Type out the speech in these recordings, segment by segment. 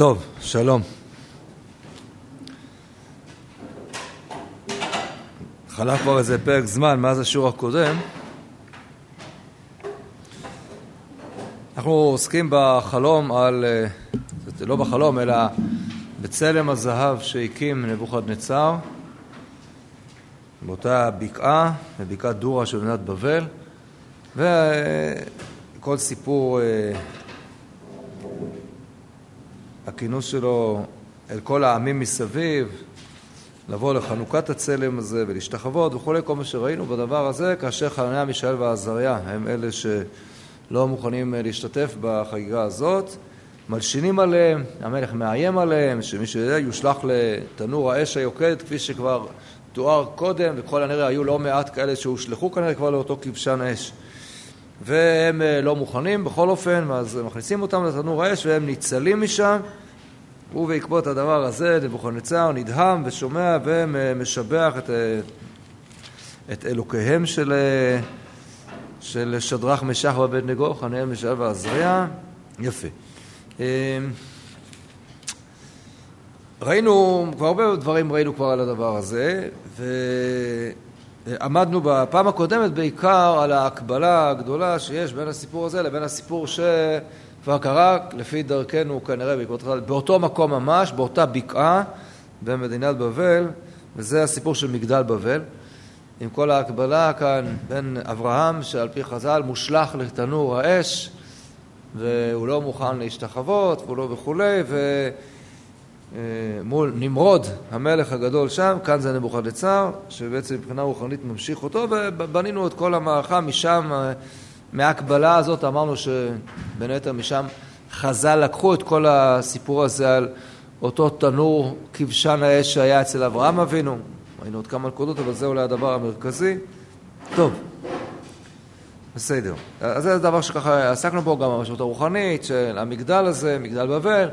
טוב, שלום. חלף כבר איזה פרק זמן מאז השיעור הקודם. אנחנו עוסקים בחלום על, אה, לא בחלום, אלא בצלם הזהב שהקים נבוכדנצר באותה בקעה, בבקעת דורה של מדינת בבל, וכל סיפור אה, הכינוס שלו אל כל העמים מסביב, לבוא לחנוכת הצלם הזה ולהשתחוות וכולי, כל מה שראינו בדבר הזה, כאשר חנניה, מישאל ועזריה הם אלה שלא מוכנים להשתתף בחגיגה הזאת, מלשינים עליהם, המלך מאיים עליהם, שמי שיודע יושלך לתנור האש היוקדת, כפי שכבר תואר קודם, וככל הנראה היו לא מעט כאלה שהושלכו כנראה כבר לאותו כבשן אש. והם אה, לא מוכנים בכל אופן, אז מכניסים אותם לתנור האש והם ניצלים משם. ובעקבות הדבר הזה נבוכדנצר נדהם ושומע ומשבח את, אה, את אלוקיהם של, אה, של שדרך משח ואבדנגו, חנאל משל ועזריה. יפה. ראינו, כבר הרבה דברים ראינו כבר על הדבר הזה, ו... עמדנו בפעם הקודמת בעיקר על ההקבלה הגדולה שיש בין הסיפור הזה לבין הסיפור שכבר קרה לפי דרכנו כנראה בעקבות באותו מקום ממש, באותה בקעה במדינת בבל, וזה הסיפור של מגדל בבל. עם כל ההקבלה כאן בין אברהם, שעל פי חז"ל מושלך לתנור האש, והוא לא מוכן להשתחוות, ולא וכולי, ו... אה, מול נמרוד, המלך הגדול שם, כאן זה נבוכדנצר, שבעצם מבחינה רוחנית ממשיך אותו, ובנינו את כל המערכה משם, אה, מההקבלה הזאת. אמרנו שבין היתר משם חז"ל לקחו את כל הסיפור הזה על אותו תנור כבשן האש שהיה אצל אברהם אבינו, ראינו עוד כמה נקודות, אבל זה אולי הדבר המרכזי. טוב, בסדר. אז זה דבר שככה עסקנו בו גם המשמעות הרוחנית של המגדל הזה, מגדל בבל.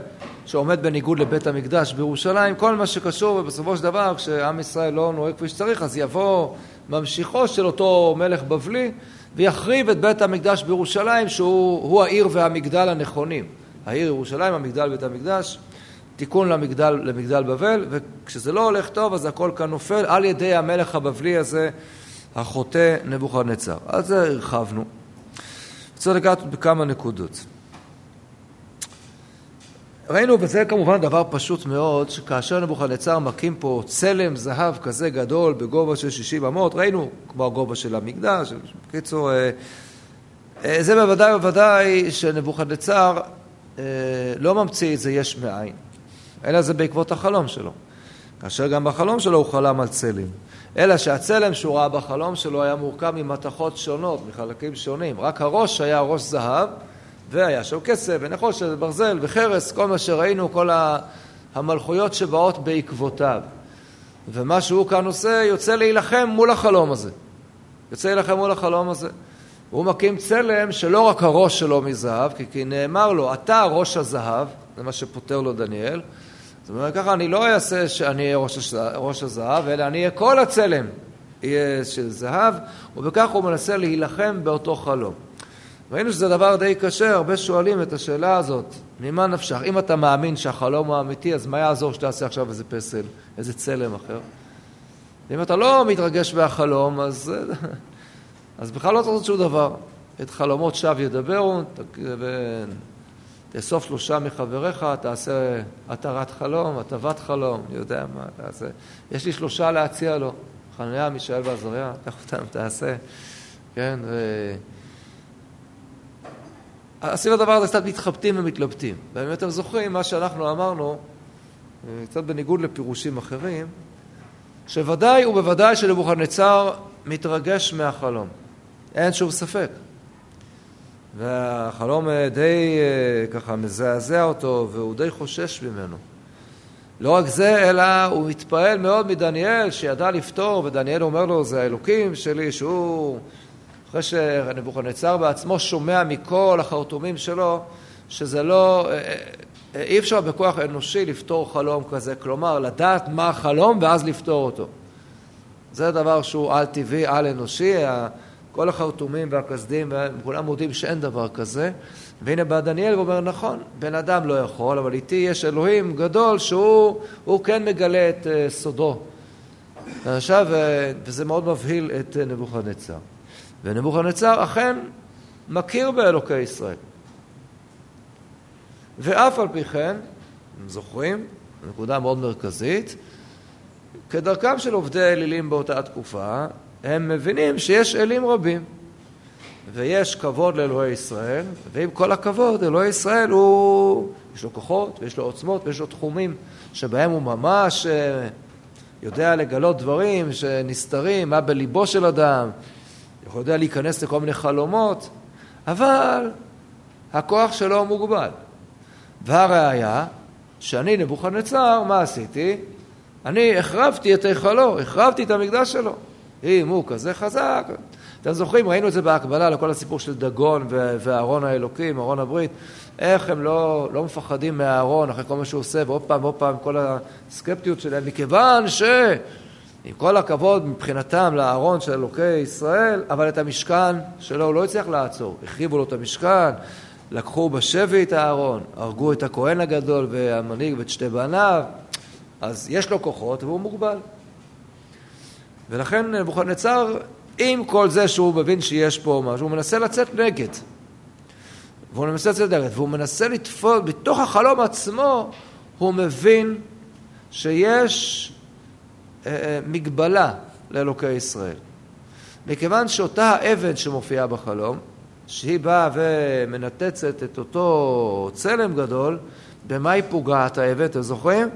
שעומד בניגוד לבית המקדש בירושלים, כל מה שקשור, ובסופו של דבר, כשעם ישראל לא נוהג כפי שצריך, אז יבוא ממשיכו של אותו מלך בבלי ויחריב את בית המקדש בירושלים, שהוא העיר והמגדל הנכונים. העיר ירושלים, המגדל בית המקדש, תיקון למגדל, למגדל בבל, וכשזה לא הולך טוב, אז הכל כאן נופל על ידי המלך הבבלי הזה, החוטא נבוכדנצר. על זה הרחבנו. צריך לגעת בכמה נקודות. ראינו, וזה כמובן דבר פשוט מאוד, שכאשר נבוכדנצר מקים פה צלם זהב כזה גדול בגובה של 60 אמות, ראינו כמו הגובה של המקדש, בקיצור, אה, אה, זה בוודאי ובוודאי שנבוכדנצר אה, לא ממציא את זה יש מאין, אלא זה בעקבות החלום שלו. כאשר גם בחלום שלו הוא חלם על צלם. אלא שהצלם שהוא ראה בחלום שלו היה מורכב ממתכות שונות, מחלקים שונים. רק הראש היה ראש זהב, והיה שם כסף ונחושת וברזל וחרס, כל מה שראינו, כל המלכויות שבאות בעקבותיו. ומה שהוא כאן עושה, יוצא להילחם מול החלום הזה. יוצא להילחם מול החלום הזה. הוא מקים צלם שלא רק הראש שלו מזהב, כי, כי נאמר לו, אתה ראש הזהב, זה מה שפותר לו דניאל. זאת אומרת, ככה אני לא אעשה שאני אהיה ראש, ראש הזהב, אלא אני אהיה כל הצלם יהיה של זהב, ובכך הוא מנסה להילחם באותו חלום. ראינו שזה דבר די קשה, הרבה שואלים את השאלה הזאת, ממה נפשך? אם אתה מאמין שהחלום הוא אמיתי, אז מה יעזור שתעשה עכשיו איזה פסל, איזה צלם אחר? אם אתה לא מתרגש מהחלום, אז, אז בכלל לא צריך לעשות שום דבר. את חלומות שווא ידברו, תאסוף שלושה מחבריך, תעשה התרת חלום, הטבת חלום, אני יודע מה, תעשה. יש לי שלושה להציע לו, חניה, מישאל ועזריה, קח אותם, תעשה, כן, ו... סביב הדבר הזה קצת מתחבטים ומתלבטים. ואם אתם זוכרים, מה שאנחנו אמרנו, קצת בניגוד לפירושים אחרים, שוודאי ובוודאי שנבוכדנצר מתרגש מהחלום. אין שום ספק. והחלום אה, די אה, ככה מזעזע אותו, והוא די חושש ממנו. לא רק זה, אלא הוא מתפעל מאוד מדניאל, שידע לפתור, ודניאל אומר לו, זה האלוקים שלי, שהוא אחרי שנבוכדנצר בעצמו שומע מכל החרטומים שלו שזה לא, אה, אי אפשר בכוח אנושי לפתור חלום כזה, כלומר לדעת מה החלום ואז לפתור אותו. זה דבר שהוא על-טבעי, על-אנושי, כל החרטומים והכסדים, כולם מודים שאין דבר כזה, והנה בא דניאל ואומר, נכון, בן אדם לא יכול, אבל איתי יש אלוהים גדול שהוא כן מגלה את uh, סודו. עכשיו, uh, וזה מאוד מבהיל את uh, נבוכדנצר. ונבוכדנצר אכן מכיר באלוקי ישראל. ואף על פי כן, אתם זוכרים, נקודה מאוד מרכזית, כדרכם של עובדי האלילים באותה תקופה, הם מבינים שיש אלים רבים. ויש כבוד לאלוהי ישראל, ועם כל הכבוד, אלוהי ישראל הוא, יש לו כוחות ויש לו עוצמות ויש לו תחומים שבהם הוא ממש אה, יודע לגלות דברים שנסתרים, מה בליבו של אדם, יכול יודע להיכנס לכל מיני חלומות, אבל הכוח שלו מוגבל. והראיה, שאני נבוכדנצר, מה עשיתי? אני החרבתי את היכלו, החרבתי את המקדש שלו. אם הוא כזה חזק, אתם זוכרים, ראינו את זה בהקבלה לכל הסיפור של דגון ואהרון האלוקים, אהרון הברית, איך הם לא, לא מפחדים מהאהרון אחרי כל מה שהוא עושה, ועוד פעם ועוד פעם כל הסקפטיות שלהם, מכיוון ש... עם כל הכבוד מבחינתם לאהרון של אלוקי ישראל, אבל את המשכן שלו הוא לא הצליח לעצור. החריבו לו את המשכן, לקחו בשבי את האהרון, הרגו את הכהן הגדול והמנהיג ואת שתי בניו, אז יש לו כוחות והוא מוגבל. ולכן נבוכדנצר עם כל זה שהוא מבין שיש פה משהו, הוא מנסה לצאת נגד. והוא מנסה לצאת נגד, והוא מנסה לתפוס, בתוך החלום עצמו, הוא מבין שיש אה, אה, מגבלה לאלוקי ישראל. מכיוון שאותה האבן שמופיעה בחלום, שהיא באה ומנתצת את אותו צלם גדול, במה היא פוגעת האבן, אתם זוכרים?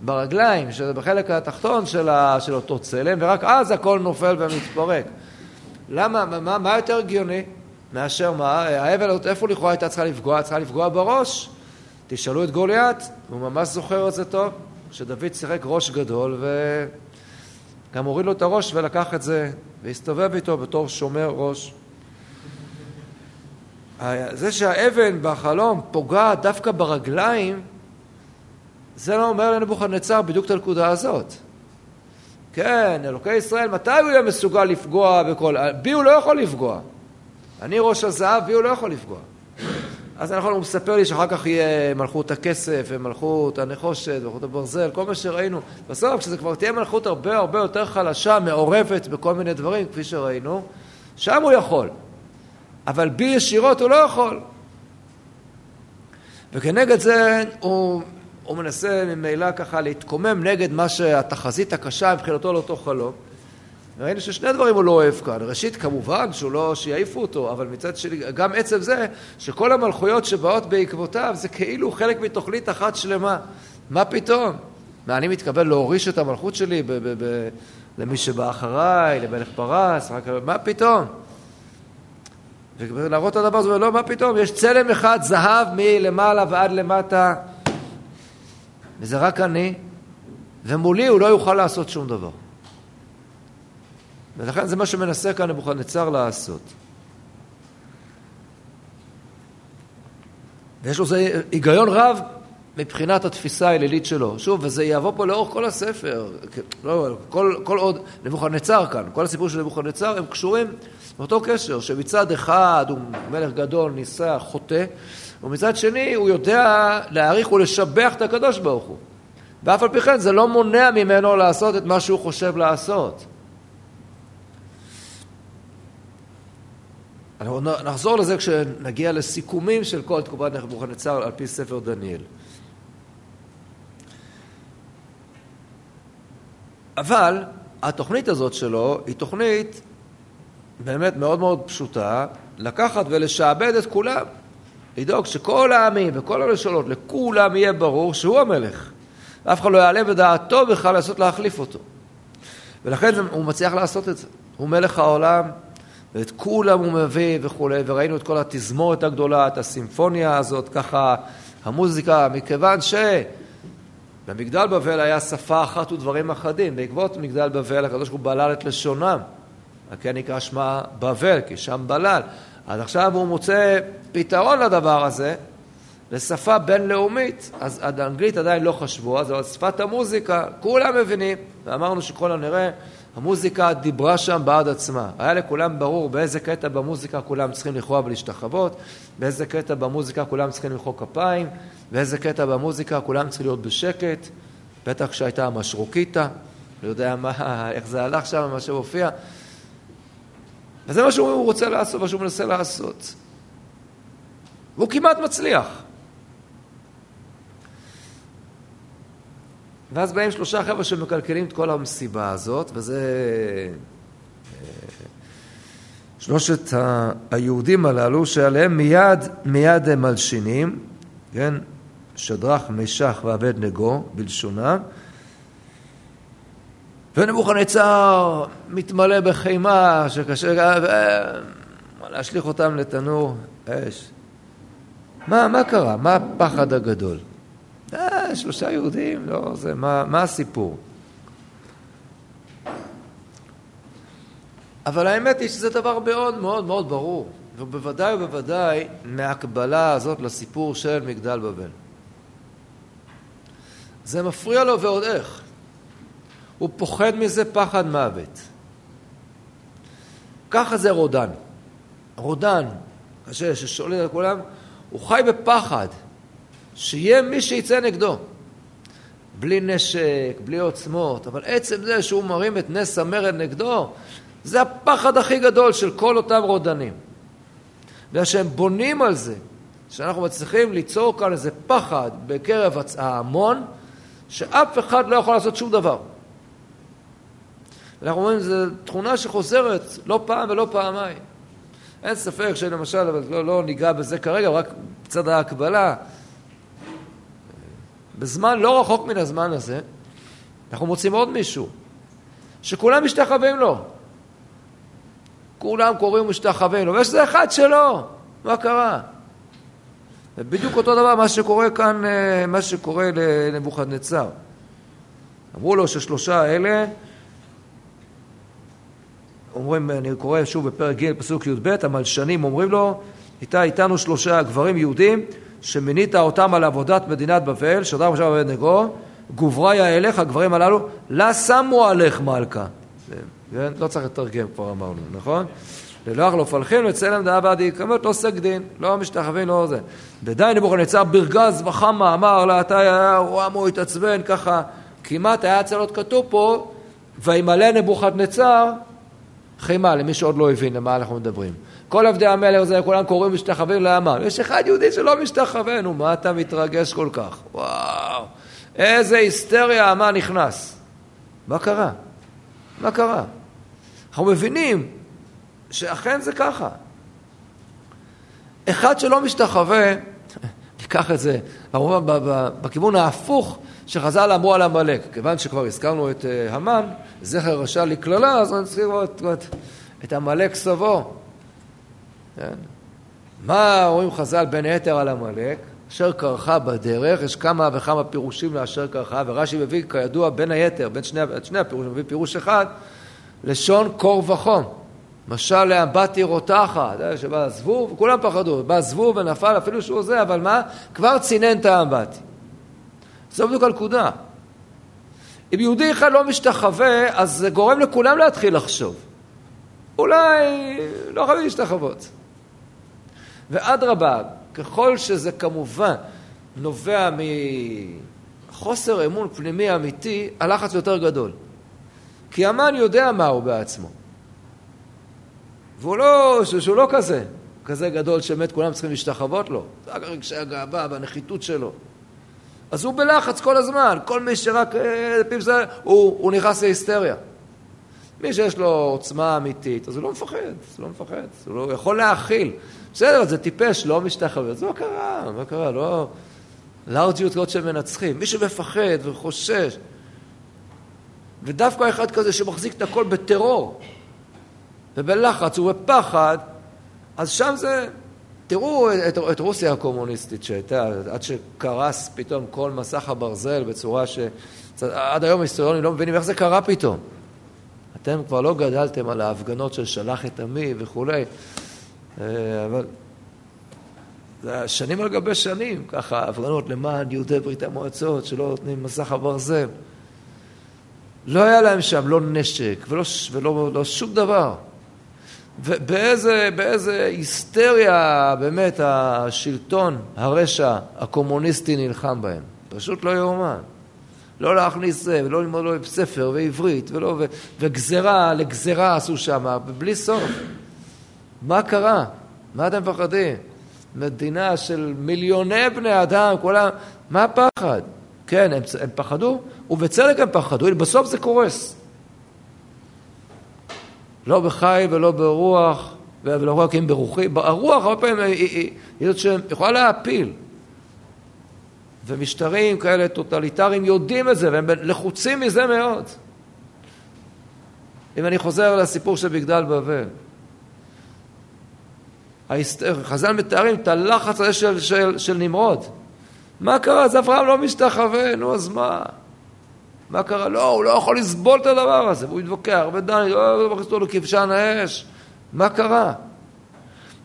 ברגליים, שזה בחלק התחתון של, ה, של אותו צלם, ורק אז הכל נופל ומתפרק. למה, מה, מה יותר הגיוני מאשר מה? האבן, איפה לכאורה הייתה צריכה לפגוע? צריכה לפגוע בראש. תשאלו את גוליית, הוא ממש זוכר את זה טוב, שדוד שיחק ראש גדול, וגם הוריד לו את הראש ולקח את זה, והסתובב איתו בתור שומר ראש. זה שהאבן בחלום פוגעת דווקא ברגליים, זה לא אומר לנבוכדנצר בדיוק את הנקודה הזאת. כן, אלוקי ישראל, מתי הוא יהיה מסוגל לפגוע בכל... בי הוא לא יכול לפגוע. אני ראש הזהב, בי הוא לא יכול לפגוע. אז נכון, הוא מספר לי שאחר כך יהיה מלכות הכסף ומלכות הנחושת ומלכות הברזל, כל מה שראינו. בסוף, כשזה כבר תהיה מלכות הרבה הרבה יותר חלשה, מעורבת בכל מיני דברים, כפי שראינו, שם הוא יכול. אבל בי ישירות הוא לא יכול. וכנגד זה הוא הוא מנסה ממילא ככה להתקומם נגד מה שהתחזית הקשה מבחינתו לאותו חלום. ראינו ששני דברים הוא לא אוהב כאן. ראשית, כמובן שהוא לא שיעיפו אותו, אבל מצד שני, גם עצם זה שכל המלכויות שבאות בעקבותיו זה כאילו חלק מתוכנית אחת שלמה. מה פתאום? מה, אני מתכוון להוריש את המלכות שלי ב- ב- ב- למי שבא אחריי, למלך פרס, רק... מה פתאום? ולהראות את הדבר הזה, לא, מה פתאום? יש צלם אחד, זהב מלמעלה ועד למטה. וזה רק אני, ומולי הוא לא יוכל לעשות שום דבר. ולכן זה מה שמנסה כאן נבוכדנצר לעשות. ויש לו זה היגיון רב מבחינת התפיסה האלילית שלו. שוב, וזה יעבור פה לאורך כל הספר. לא, כל, כל עוד נבוכדנצר כאן, כל הסיפור של נבוכדנצר, הם קשורים באותו קשר, שמצד אחד הוא מלך גדול, ניסה, חוטא, ומצד שני הוא יודע להעריך ולשבח את הקדוש ברוך הוא. ואף על פי כן זה לא מונע ממנו לעשות את מה שהוא חושב לעשות. אנחנו נחזור לזה כשנגיע לסיכומים של כל תקופת נבוכדנצר על פי ספר דניאל. אבל התוכנית הזאת שלו היא תוכנית באמת מאוד מאוד פשוטה, לקחת ולשעבד את כולם. לדאוג שכל העמים וכל הלשונות, לכולם יהיה ברור שהוא המלך. ואף אחד לא יעלה בדעתו בכלל לעשות להחליף אותו. ולכן הוא מצליח לעשות את זה. הוא מלך העולם, ואת כולם הוא מביא וכולי, וראינו את כל התזמורת הגדולה, את הסימפוניה הזאת, ככה, המוזיקה, מכיוון שבמגדל בבל היה שפה אחת ודברים אחדים. בעקבות מגדל בבל הקדוש ברוך הוא בלל את לשונם. כן נקרא שמה בבל, כי שם בלל. אז עכשיו הוא מוצא פתרון לדבר הזה, לשפה בינלאומית, אז עד האנגלית עדיין לא חשבו, אז שפת המוזיקה, כולם מבינים. ואמרנו שכל הנראה, המוזיקה דיברה שם בעד עצמה. היה לכולם ברור באיזה קטע במוזיקה כולם צריכים לכרוע ולהשתחוות, באיזה קטע במוזיקה כולם צריכים למחוא כפיים, באיזה קטע במוזיקה כולם צריכים להיות בשקט, בטח כשהייתה המשרוקיטה, לא יודע מה, איך זה הלך שם, מה שהופיע. וזה מה שהוא רוצה לעשות, מה שהוא מנסה לעשות. והוא כמעט מצליח. ואז באים שלושה חבר'ה שמקלקלים את כל המסיבה הזאת, וזה אה, שלושת היהודים הללו, שעליהם מיד, מיד הם מלשינים, כן? שדרך, משח ועבד נגו, בלשונם. ונבוכנצר מתמלא בחימה שקשה אה, להשליך אותם לתנור אש. מה, מה קרה? מה הפחד הגדול? אה, שלושה יהודים, לא, זה, מה, מה הסיפור? אבל האמת היא שזה דבר מאוד מאוד מאוד ברור, ובוודאי ובוודאי מהקבלה הזאת לסיפור של מגדל בבל. זה מפריע לו ועוד איך. הוא פוחד מזה פחד מוות. ככה זה רודן. רודן, קשה, ששולט על כולם, הוא חי בפחד. שיהיה מי שיצא נגדו. בלי נשק, בלי עוצמות, אבל עצם זה שהוא מרים את נס המרד נגדו, זה הפחד הכי גדול של כל אותם רודנים. בגלל שהם בונים על זה, שאנחנו מצליחים ליצור כאן איזה פחד בקרב ההמון, שאף אחד לא יכול לעשות שום דבר. אנחנו אומרים, זו תכונה שחוזרת לא פעם ולא פעמיים. אין ספק שלמשל, אבל לא, לא ניגע בזה כרגע, רק בצד ההקבלה, בזמן לא רחוק מן הזמן הזה, אנחנו מוצאים עוד מישהו, שכולם משתחווים לו. כולם קוראים ומשתחווים לו, ויש איזה אחד שלו, מה קרה? ובדיוק אותו דבר מה שקורה כאן, אה, מה שקורה לנבוכדנצר. אמרו לו ששלושה האלה, אומרים, אני קורא שוב בפרק ג' פסוק י"ב, המלשנים אומרים לו, איתה איתנו שלושה גברים יהודים שמינית אותם על עבודת מדינת בבל, שדר משה בבית נגו, גובריה אליך, הגברים הללו, לה שמו עליך מלכה. כן? לא צריך לתרגם, כבר אמרנו, נכון? ללא לא פלחין וצלם דעה בעדי, כמות לא סגדין, לא משתחווים, לא זה. בדי נבוכדנצר ברגז וחמה אמר לה, אתה היה רואה מו התעצבן, ככה, כמעט היה צריך להיות כתוב פה, וימלא נבוכדנצר חימה, למי שעוד לא הבין למה אנחנו מדברים. כל עבדי המלך זה, כולם קוראים משתחווים לאמן. יש אחד יהודי שלא משתחווה, נו, מה אתה מתרגש כל כך? וואו, איזה היסטריה המן נכנס. מה קרה? מה קרה? אנחנו מבינים שאכן זה ככה. אחד שלא משתחווה, ניקח את זה, בכיוון ההפוך שחז"ל אמרו על עמלק. כיוון שכבר הזכרנו את אה, המן, זכר רשע לקללה, אז נזכיר את עמלק סבו. כן? מה אומרים חז"ל בין היתר על עמלק? אשר קרחה בדרך, יש כמה וכמה פירושים לאשר קרחה, ורש"י מביא כידוע בין היתר, בין שני, שני הפירושים, מביא פירוש אחד, לשון קור וחום. משל לאמבטי רותחת, שבא הזבוב, וכולם פחדו, בא זבוב ונפל אפילו שהוא זה, אבל מה? כבר צינן את האמבטי. זו בדיוק הנקודה. אם יהודי אחד לא משתחווה, אז זה גורם לכולם להתחיל לחשוב. אולי לא חייבים להשתחוות. ואדרבה, ככל שזה כמובן נובע מחוסר אמון פנימי אמיתי, הלחץ יותר גדול. כי המן יודע מה הוא בעצמו. והוא לא, שהוא לא כזה, כזה גדול שבאמת כולם צריכים להשתחוות לו. זה רק רגשי הגאווה והנחיתות שלו. אז הוא בלחץ כל הזמן, כל מי שרק אה, פיפסה, הוא, הוא נכנס להיסטריה. מי שיש לו עוצמה אמיתית, אז הוא לא מפחד, הוא לא מפחד, הוא לא יכול להכיל. בסדר, זה טיפש, לא משתחווה, אז מה קרה? מה קרה? לא... לארג'יות כזאת שמנצחים. מי שמפחד וחושש, ודווקא אחד כזה שמחזיק את הכל בטרור, ובלחץ ובפחד, אז שם זה... תראו את, את רוסיה הקומוניסטית שהייתה, עד שקרס פתאום כל מסך הברזל בצורה ש... עד היום היסטוריונים לא מבינים איך זה קרה פתאום. אתם כבר לא גדלתם על ההפגנות של שלח את עמי וכולי, אה, אבל זה היה שנים על גבי שנים, ככה הפגנות למען יהודי ברית המועצות שלא נותנים מסך הברזל. לא היה להם שם לא נשק ולא, ולא לא שום דבר. ובאיזה באיזה היסטריה באמת השלטון, הרשע, הקומוניסטי נלחם בהם. פשוט לא יאומן. לא להכניס זה, ולא ללמוד לו ספר ועברית, ולא, ו, וגזרה לגזרה עשו שם, בלי סוף. מה קרה? מה אתם מפחדים? מדינה של מיליוני בני אדם, כולם, מה הפחד? כן, הם, הם פחדו, ובצדק הם פחדו, בסוף זה קורס. לא בחי ולא ברוח, ולא רק אם ברוחי, הרוח הרבה פעמים היא, זאת שיכולה להפיל. ומשטרים כאלה טוטליטריים יודעים את זה, והם לחוצים מזה מאוד. אם אני חוזר לסיפור של מגדל בבל, חז"ל מתארים את הלחץ הזה של, של, של נמרוד. מה קרה? אז אברהם לא משתחווה, נו אז מה? מה קרה? לא, הוא לא יכול לסבול את הדבר הזה, והוא התווכח, ודני, לא מכניס אותו לכבשן האש. מה קרה?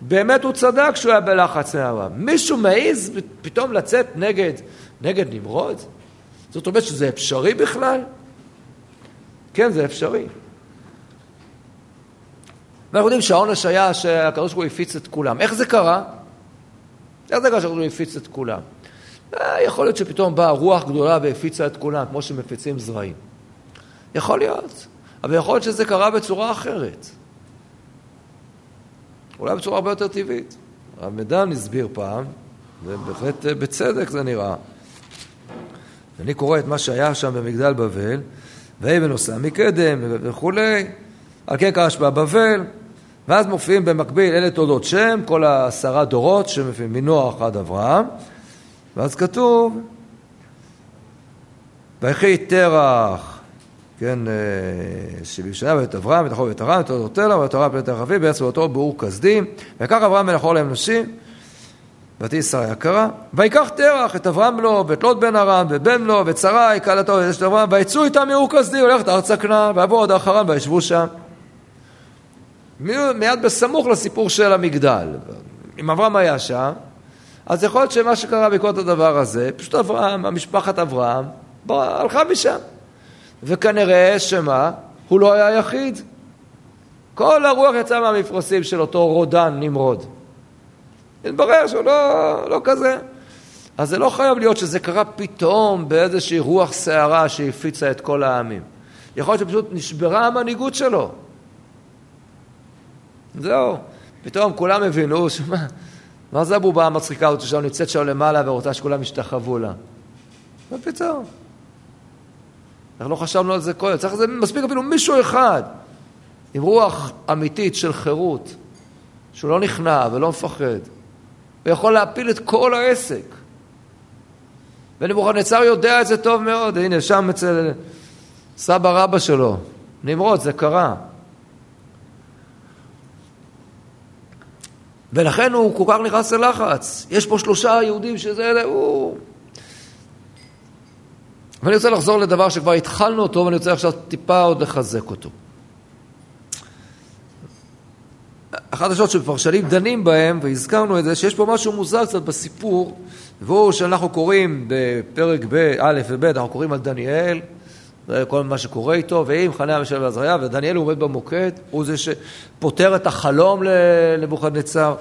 באמת הוא צדק שהוא היה בלחץ מאברהם. מישהו מעז פתאום לצאת נגד, נגד נמרוד? זאת אומרת שזה אפשרי בכלל? כן, זה אפשרי. ואנחנו יודעים שהעונש היה שהקדוש ברוך הוא הפיץ את כולם. איך זה קרה? איך זה קרה שהקדוש ברוך הוא הפיץ את כולם? אה, יכול להיות שפתאום באה רוח גדולה והפיצה את כולם, כמו שמפיצים זרעים. יכול להיות, אבל יכול להיות שזה קרה בצורה אחרת. אולי בצורה הרבה יותר טבעית. הרב מדן הסביר פעם, ובהחלט אה, בצדק זה נראה. אני קורא את מה שהיה שם במגדל בבל, ויהי נוסע מקדם וכולי, על כן קרש בבבל, ואז מופיעים במקביל אלה תולדות שם, כל העשרה דורות שמופיעים מנוח עד אברהם, ואז כתוב, ויחי תרח, כן, אה, שבעים שנה ואת אברהם, ואת אחור ואת הרם, ואת תולדות תלה, ואת הרם ואת הרחבי, בארץ ובתור באור כסדים, ויקח אברהם מלאכו להם נשים, ותהי שרה יקרה, ויקח תרח את אברהם בנו, ואת לוט בן ארם, ובן לו, ואת שרי, כלתו, ואת אשת אברהם, ויצאו איתם מאור כסדים, ולכת ארצה כנען, ויבואו עוד אחרם, וישבו שם. מיד בסמוך לסיפור של המגדל. אם אברהם היה שם, אז יכול להיות שמה שקרה בעקבות הדבר הזה, פשוט אברהם, המשפחת אברהם, הלכה משם. וכנראה שמה? הוא לא היה היחיד. כל הרוח יצאה מהמפרשים של אותו רודן נמרוד. התברר שהוא לא, לא כזה. אז זה לא חייב להיות שזה קרה פתאום באיזושהי רוח סערה שהפיצה את כל העמים. יכול להיות שפשוט נשברה המנהיגות שלו. זהו. פתאום כולם הבינו שמה, מה זה הבובה המצחיקה הזאת ששם נמצאת שם למעלה ורוצה שכולם ישתחוו לה? מה פתאום? אנחנו לא חשבנו על זה קודם. צריך לזה מספיק אפילו מישהו אחד עם רוח אמיתית של חירות, שהוא לא נכנע ולא מפחד, ויכול להפיל את כל העסק. ונבוכדנצר יודע את זה טוב מאוד. הנה, שם אצל סבא רבא שלו, נמרוד, זה קרה. ולכן הוא כל כך נכנס ללחץ. יש פה שלושה יהודים שזה... הוא... ואני רוצה לחזור לדבר שכבר התחלנו אותו, ואני רוצה עכשיו טיפה עוד לחזק אותו. אחת השאלות שפרשנים דנים בהם, והזכרנו את זה, שיש פה משהו מוזר קצת בסיפור, והוא שאנחנו קוראים בפרק ב', א' וב', אנחנו קוראים על דניאל, כל מה שקורה איתו, ועם חניה משל ועזריה, ודניאל עומד במוקד, הוא זה שפותר את החלום לנבוכדנצר.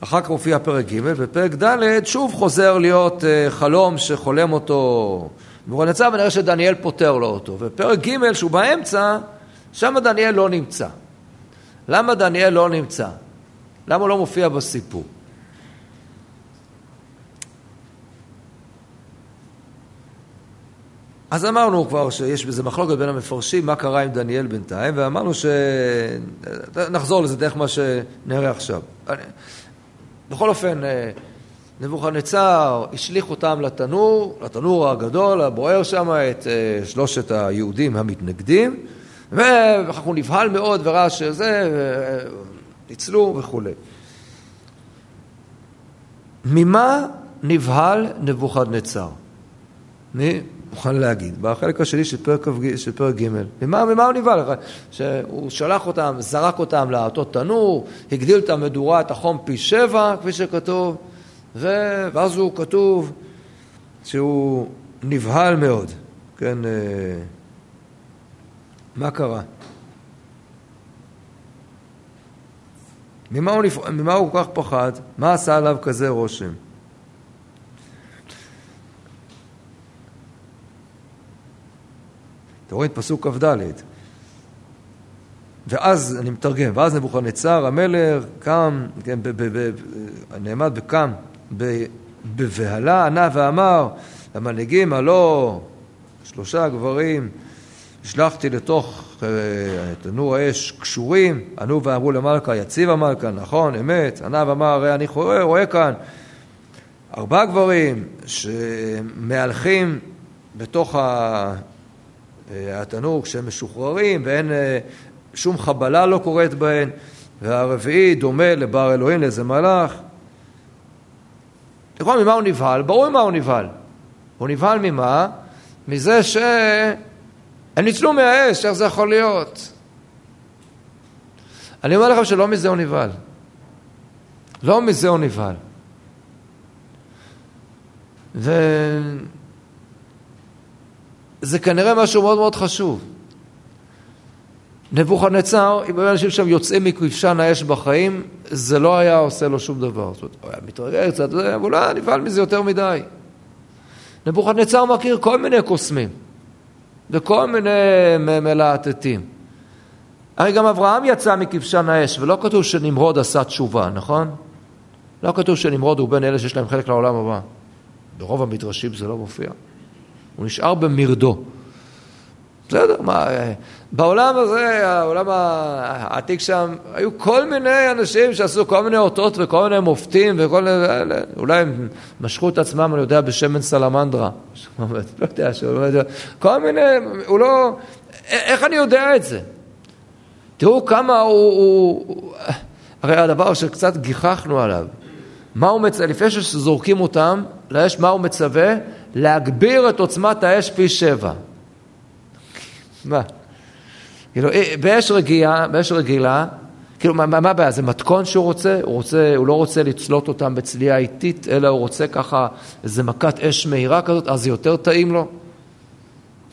אחר כך מופיע פרק ג', ופרק ד' שוב חוזר להיות אה, חלום שחולם אותו נבוכדנצר, ונראה שדניאל פותר לו אותו. ופרק ג' שהוא באמצע, שם דניאל לא נמצא. למה דניאל לא נמצא? למה הוא לא מופיע בסיפור? אז אמרנו כבר שיש בזה מחלוקת בין המפרשים, מה קרה עם דניאל בינתיים, ואמרנו ש... נחזור לזה דרך מה שנראה עכשיו. בכל אופן, נבוכדנצר השליך אותם לתנור, לתנור הגדול, הבוער שם, את אה, שלושת היהודים המתנגדים, ואחר כך הוא נבהל מאוד וראה שזה, ניצלו וכולי. ממה נבהל נבוכדנצר? אני מוכן להגיד, בחלק השני של פרק, של פרק ג', ממה, ממה הוא נבהל? שהוא שלח אותם, זרק אותם לאותו תנור, הגדיל את המדורה, את החום פי שבע, כפי שכתוב, ואז הוא כתוב שהוא נבהל מאוד, כן, אה, מה קרה? ממה הוא, ממה הוא כל כך פחד? מה עשה עליו כזה רושם? אתם רואים את פסוק כ"ד. ואז, אני מתרגם, ואז נבוכדנצר המלך קם, כן, נעמד וקם בבהלה, ענה ואמר למנהיגים, הלא שלושה גברים השלכתי לתוך אה, תנור האש קשורים, ענו ואמרו למלכה, יציב המלכה, נכון, אמת, ענה ואמר, הרי אני רואה, רואה כאן ארבעה גברים שמהלכים בתוך אה, התנור כשהם משוחררים ואין אה, שום חבלה לא קורית בהן, והרביעי דומה לבר אלוהים, לאיזה מלאך. נכון, ממה הוא נבהל? ברור ממה הוא נבהל. הוא נבהל ממה? מזה שהם ניצלו מהאש, איך זה יכול להיות? אני אומר לכם שלא מזה הוא נבהל. לא מזה הוא נבהל. וזה כנראה משהו מאוד מאוד חשוב. נבוכדנצר, אם היו אנשים שם יוצאים מכבשן האש בחיים, זה לא היה עושה לו שום דבר. זאת אומרת, הוא היה מתרגל קצת, אבל לא נבהל מזה יותר מדי. נבוכדנצר מכיר כל מיני קוסמים וכל מיני מלהטטים. הרי גם אברהם יצא מכבשן האש, ולא כתוב שנמרוד עשה תשובה, נכון? לא כתוב שנמרוד הוא בין אלה שיש להם חלק לעולם הבא. ברוב המדרשים זה לא מופיע. הוא נשאר במרדו. בסדר, מה, בעולם הזה, העולם העתיק שם, היו כל מיני אנשים שעשו כל מיני אותות וכל מיני מופתים וכל מיני, אולי הם משכו את עצמם, אני יודע, בשמן סלמנדרה. לא יודע, כל מיני, הוא לא, איך אני יודע את זה? תראו כמה הוא, הוא הרי הדבר שקצת גיחכנו עליו, מה הוא מצווה, לפני שזורקים אותם לאש, מה הוא מצווה? להגביר את עוצמת האש פי שבע. מה? כאילו, אה, באש רגילה, באש רגילה, כאילו, מה, הבעיה? זה מתכון שהוא רוצה? הוא רוצה, הוא לא רוצה לצלוט אותם בצלייה איטית, אלא הוא רוצה ככה איזה מכת אש מהירה כזאת, אז זה יותר טעים לו?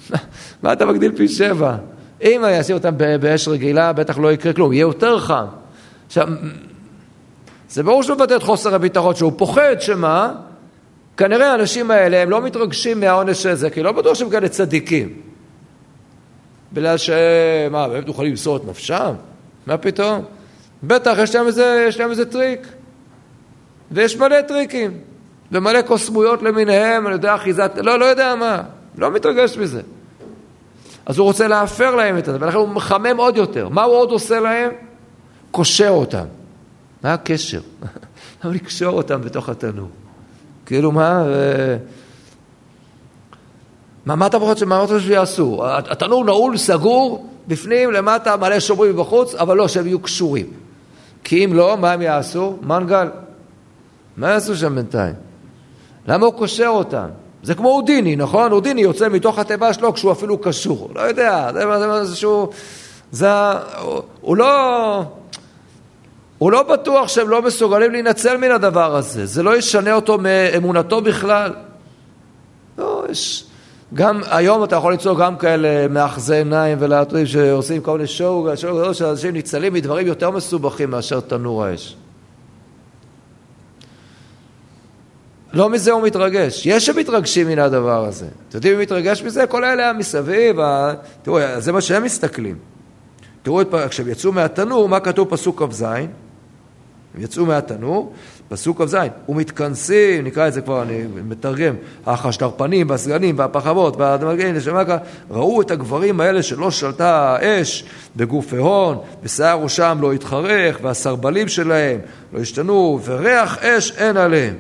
מה אתה מגדיל פי שבע? אם אני אשים אותם באש רגילה, בטח לא יקרה כלום, יהיה יותר חם. עכשיו, זה ברור שהוא מבטא את חוסר הביטחון, שהוא פוחד שמה? כנראה האנשים האלה, הם לא מתרגשים מהעונש הזה, כי לא בטוח שהם כאלה צדיקים. בגלל שמה, באמת מוכנים למסור את נפשם? מה פתאום? בטח, יש להם איזה, יש להם איזה טריק. ויש מלא טריקים, ומלא קוסמויות למיניהם, אני יודע, אחיזת, לא, לא יודע מה, לא מתרגש מזה. אז הוא רוצה להפר להם את זה, ולכן הוא מחמם עוד יותר. מה הוא עוד עושה להם? קושר אותם. מה הקשר? למה לקשור אותם בתוך התנור? כאילו מה? מה, מה אתה רוצה, מה אתה שיעשו? התנור נעול, סגור, בפנים, למטה, מלא שומרים מבחוץ, אבל לא, שהם יהיו קשורים. כי אם לא, מה הם יעשו? מנגל. מה יעשו שם בינתיים? למה הוא קושר אותם? זה כמו אודיני, נכון? אודיני יוצא מתוך התיבה שלו כשהוא אפילו קשור. לא יודע, זה, שהוא... זה... הוא, הוא לא... הוא לא בטוח שהם לא מסוגלים להינצל מן הדבר הזה. זה לא ישנה אותו מאמונתו בכלל. לא, יש... גם היום אתה יכול ליצור גם כאלה מאחזי עיניים ולהטריב שעושים כל מיני שואו, שואו שאנשים ניצלים מדברים יותר מסובכים מאשר תנור האש. לא מזה הוא מתרגש. יש שמתרגשים מן הדבר הזה. אתם יודעים מי מתרגש מזה? כל אלה מסביב, ה... תראו, זה מה שהם מסתכלים. תראו, כשהם יצאו מהתנור, מה כתוב פסוק כ"ז? הם יצאו מהתנור, פסוק כ"ז, ומתכנסים, נקרא את זה כבר, אני מתרגם, החשטרפנים והסגנים והפחמות והדמגנים לשמקה, ראו את הגברים האלה שלא שלטה האש בגוף ההון, ושיער ראשם לא התחרך, והסרבלים שלהם לא השתנו, וריח אש אין עליהם.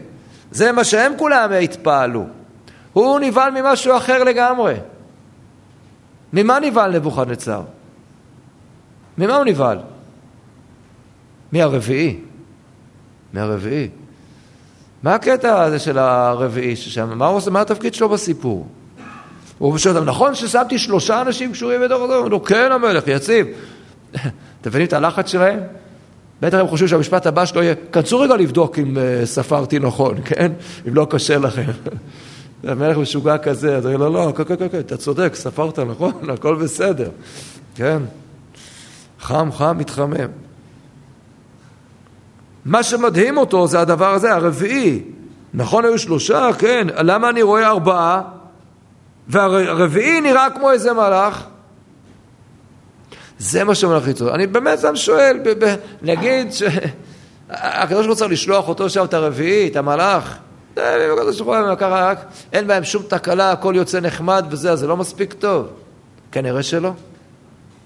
זה מה שהם כולם התפעלו. הוא נבהל ממשהו אחר לגמרי. ממה נבהל נבוכדנצר? ממה הוא נבהל? מהרביעי. מהרביעי. מה הקטע הזה של הרביעי ששם? מה, מה התפקיד שלו בסיפור? הוא שואל אותם, נכון ששמתי שלושה אנשים קשורים בתוך הזה? הוא אומר לו, כן המלך, יציב. אתם מבינים את הלחץ שלהם? בטח הם חושבים שהמשפט הבא שלו יהיה, כנסו רגע לבדוק אם uh, ספרתי נכון, כן? אם לא קשה לכם. המלך משוגע כזה, אז הוא אומר לו, לא, כן, כן, כן, אתה צודק, ספרת נכון, הכל בסדר, כן? חם, חם, מתחמם. מה שמדהים אותו זה הדבר הזה, הרביעי. נכון, היו שלושה, כן, למה אני רואה ארבעה? והרביעי נראה כמו איזה מלאך? זה מה שמלאך יצור. אני באמת, אני שואל, נגיד שהקדוש ברוך הוא צריך לשלוח אותו שם, את הרביעי, את המלאך. אין בהם שום תקלה, הכל יוצא נחמד וזה, אז זה לא מספיק טוב. כנראה שלא.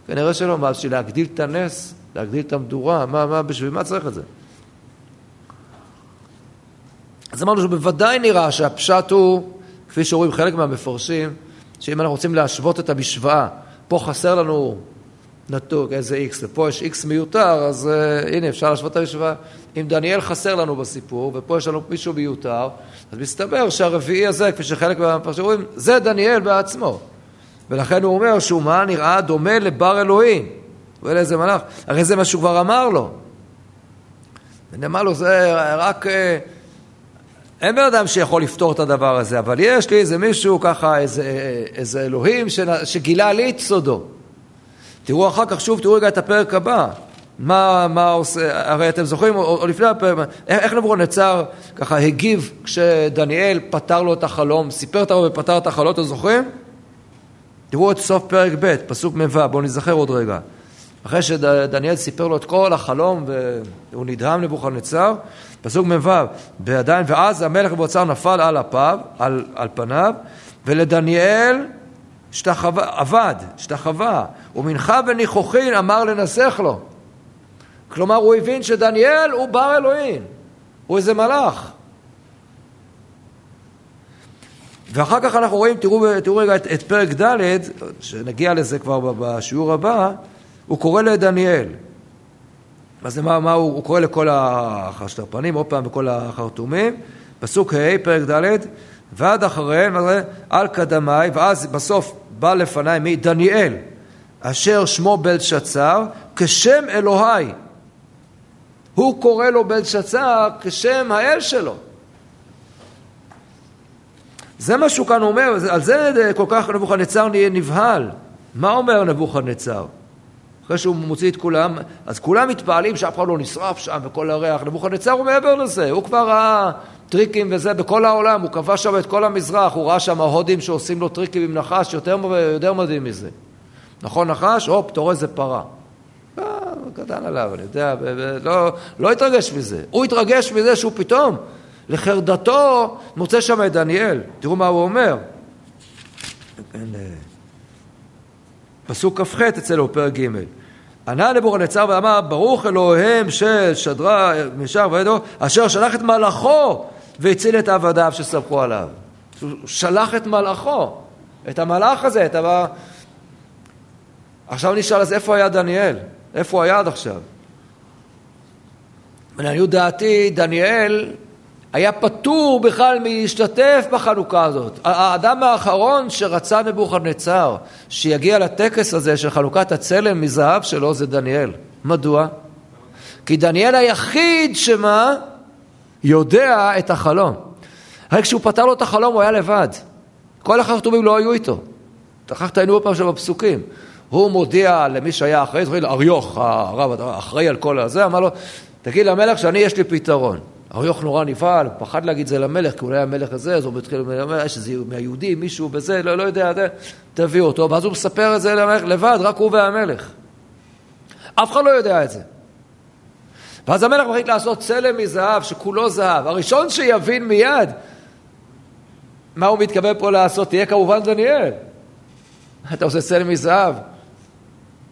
כנראה שלא. מה, בשביל להגדיל את הנס? להגדיל את המדורה? מה, מה, בשביל מה צריך את זה? אז אמרנו שבוודאי נראה שהפשט הוא, כפי שאומרים חלק מהמפרשים, שאם אנחנו רוצים להשוות את המשוואה, פה חסר לנו נתוק, איזה איקס, ופה יש איקס מיותר, אז uh, הנה, אפשר להשוות את המשוואה. אם דניאל חסר לנו בסיפור, ופה יש לנו מישהו מיותר, אז מסתבר שהרביעי הזה, כפי שחלק מהמפרשים אומרים, זה דניאל בעצמו. ולכן הוא אומר שהוא מה נראה דומה לבר אלוהים. ולאיזה מלאך. הרי זה מה שהוא כבר אמר לו. ונאמר לו, זה רק... Uh, אין בן אדם שיכול לפתור את הדבר הזה, אבל יש לי איזה מישהו ככה, איזה, איזה אלוהים שגילה לי את סודו. תראו אחר כך, שוב, תראו רגע את הפרק הבא. מה, מה עושה, הרי אתם זוכרים, או, לפני הפרק, איך נבוכדנצר ככה הגיב כשדניאל פתר לו את החלום, סיפר את הרב ופתר את החלום, אתם זוכרים? תראו את סוף פרק ב', פסוק מ"ו, בואו נזכר עוד רגע. אחרי שדניאל סיפר לו את כל החלום והוא נדהם נבוכדנצר, פסוק מ"ו, בידיים, ואז המלך נבוכדנצר נפל על אפיו, על, על פניו, ולדניאל השתחווה, עבד, השתחווה, ומנחה וניחוחין אמר לנסח לו. כלומר, הוא הבין שדניאל הוא בר אלוהים, הוא איזה מלאך. ואחר כך אנחנו רואים, תראו, תראו רגע את, את פרק ד', שנגיע לזה כבר בשיעור הבא, הוא קורא לדניאל. אז מה, מה הוא, הוא קורא לכל החשטרפנים, עוד פעם, בכל החרטומים, פסוק ה', פרק ד', ועד אחריהם, על קדמי, ואז בסוף בא לפניי מי? דניאל, אשר שמו בלשצר, כשם אלוהי. הוא קורא לו בלשצר כשם האל שלו. זה מה שהוא כאן אומר, על זה כל כך נבוכדנצר נהיה נבהל. מה אומר נבוכדנצר? אחרי שהוא מוציא את כולם, אז כולם מתפעלים שאף אחד לא נשרף שם וכל הריח. נבוכדנצר הוא מעבר לזה, הוא כבר ראה טריקים וזה בכל העולם, הוא כבש שם את כל המזרח, הוא ראה שם הודים שעושים לו טריקים עם נחש, יותר, יותר מדהים מזה. נכון נחש? הופ, אתה רואה איזה פרה. אה, קטן עליו, אני יודע, לא, לא התרגש מזה. הוא התרגש מזה שהוא פתאום, לחרדתו, מוצא שם את דניאל. תראו מה הוא אומר. פסוק כ"ח אצלנו, פרק ג' ענה נבוכדנצר ואמר, ברוך אלוהיהם של שדרה, משך ועדו, אשר שלח את מלאכו והציל את עבדיו שסמכו עליו. הוא שלח את מלאכו, את המלאך הזה, את ה... עכשיו נשאל, אז איפה היה דניאל? איפה הוא היה עד עכשיו? ולעניות דעתי, דניאל היה פטור בכלל מלהשתתף בחנוכה הזאת. האדם האחרון שרצה נבוכדנצר שיגיע לטקס הזה של חלוקת הצלם מזהב שלו זה דניאל. מדוע? כי דניאל היחיד שמה? יודע את החלום. הרי כשהוא פתר לו את החלום הוא היה לבד. כל החרטומים לא היו איתו. אחר כך תהיינו עוד פעם שם בפסוקים. הוא מודיע למי שהיה אחראי, אריוך, הרב האחראי על כל הזה, אמר לו, תגיד למלך שאני יש לי פתרון. אריוך נורא נבהל, פחד להגיד זה למלך, כי אולי המלך הזה, אז הוא מתחיל יש איזה מהיהודים, מישהו בזה, לא, לא יודע, זה, תביאו אותו, ואז הוא מספר את זה למלך לבד, רק הוא והמלך. אף אחד לא יודע את זה. ואז המלך מחליט לעשות צלם מזהב, שכולו זהב. הראשון שיבין מיד מה הוא מתכוון פה לעשות, תהיה כמובן דניאל. אתה עושה צלם מזהב,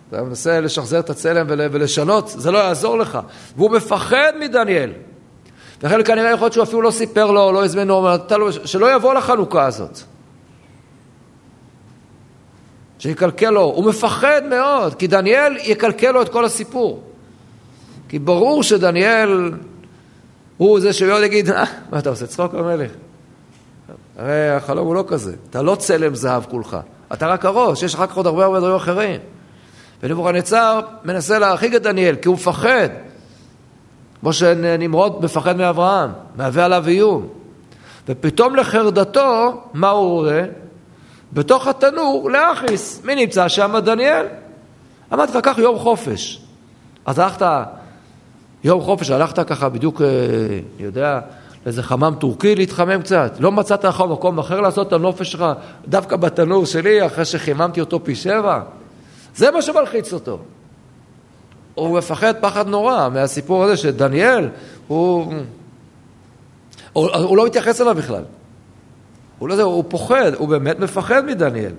אתה מנסה לשחזר את הצלם ולשנות, זה לא יעזור לך. והוא מפחד מדניאל. לכן כנראה יכול להיות שהוא אפילו לא סיפר לו, לא הזמין לו, שלא יבוא לחנוכה הזאת. שיקלקל לו. הוא מפחד מאוד, כי דניאל יקלקל לו את כל הסיפור. כי ברור שדניאל הוא זה שיוד יגיד, אה, מה אתה עושה צחוק המלך? הרי החלום הוא לא כזה. אתה לא צלם זהב כולך, אתה רק הראש, יש אחר כך עוד הרבה הרבה דברים אחרים. ונבוכדנצר מנסה להרחיק את דניאל, כי הוא מפחד. כמו שנמרוד מפחד מאברהם, מהווה עליו איום. ופתאום לחרדתו, מה הוא רואה? בתוך התנור לאחיס. מי נמצא שם? דניאל. אמרתי לך, קח יום חופש. אז הלכת, יום חופש, הלכת ככה בדיוק, אה, אני יודע, לאיזה חמם טורקי להתחמם קצת. לא מצאת לך מקום אחר לעשות את הנופש שלך דווקא בתנור שלי, אחרי שחיממתי אותו פי שבע? זה מה שמלחיץ אותו. הוא מפחד פחד נורא מהסיפור הזה שדניאל, הוא... הוא, הוא לא מתייחס אליו בכלל. הוא לא זה, הוא פוחד, הוא באמת מפחד מדניאל.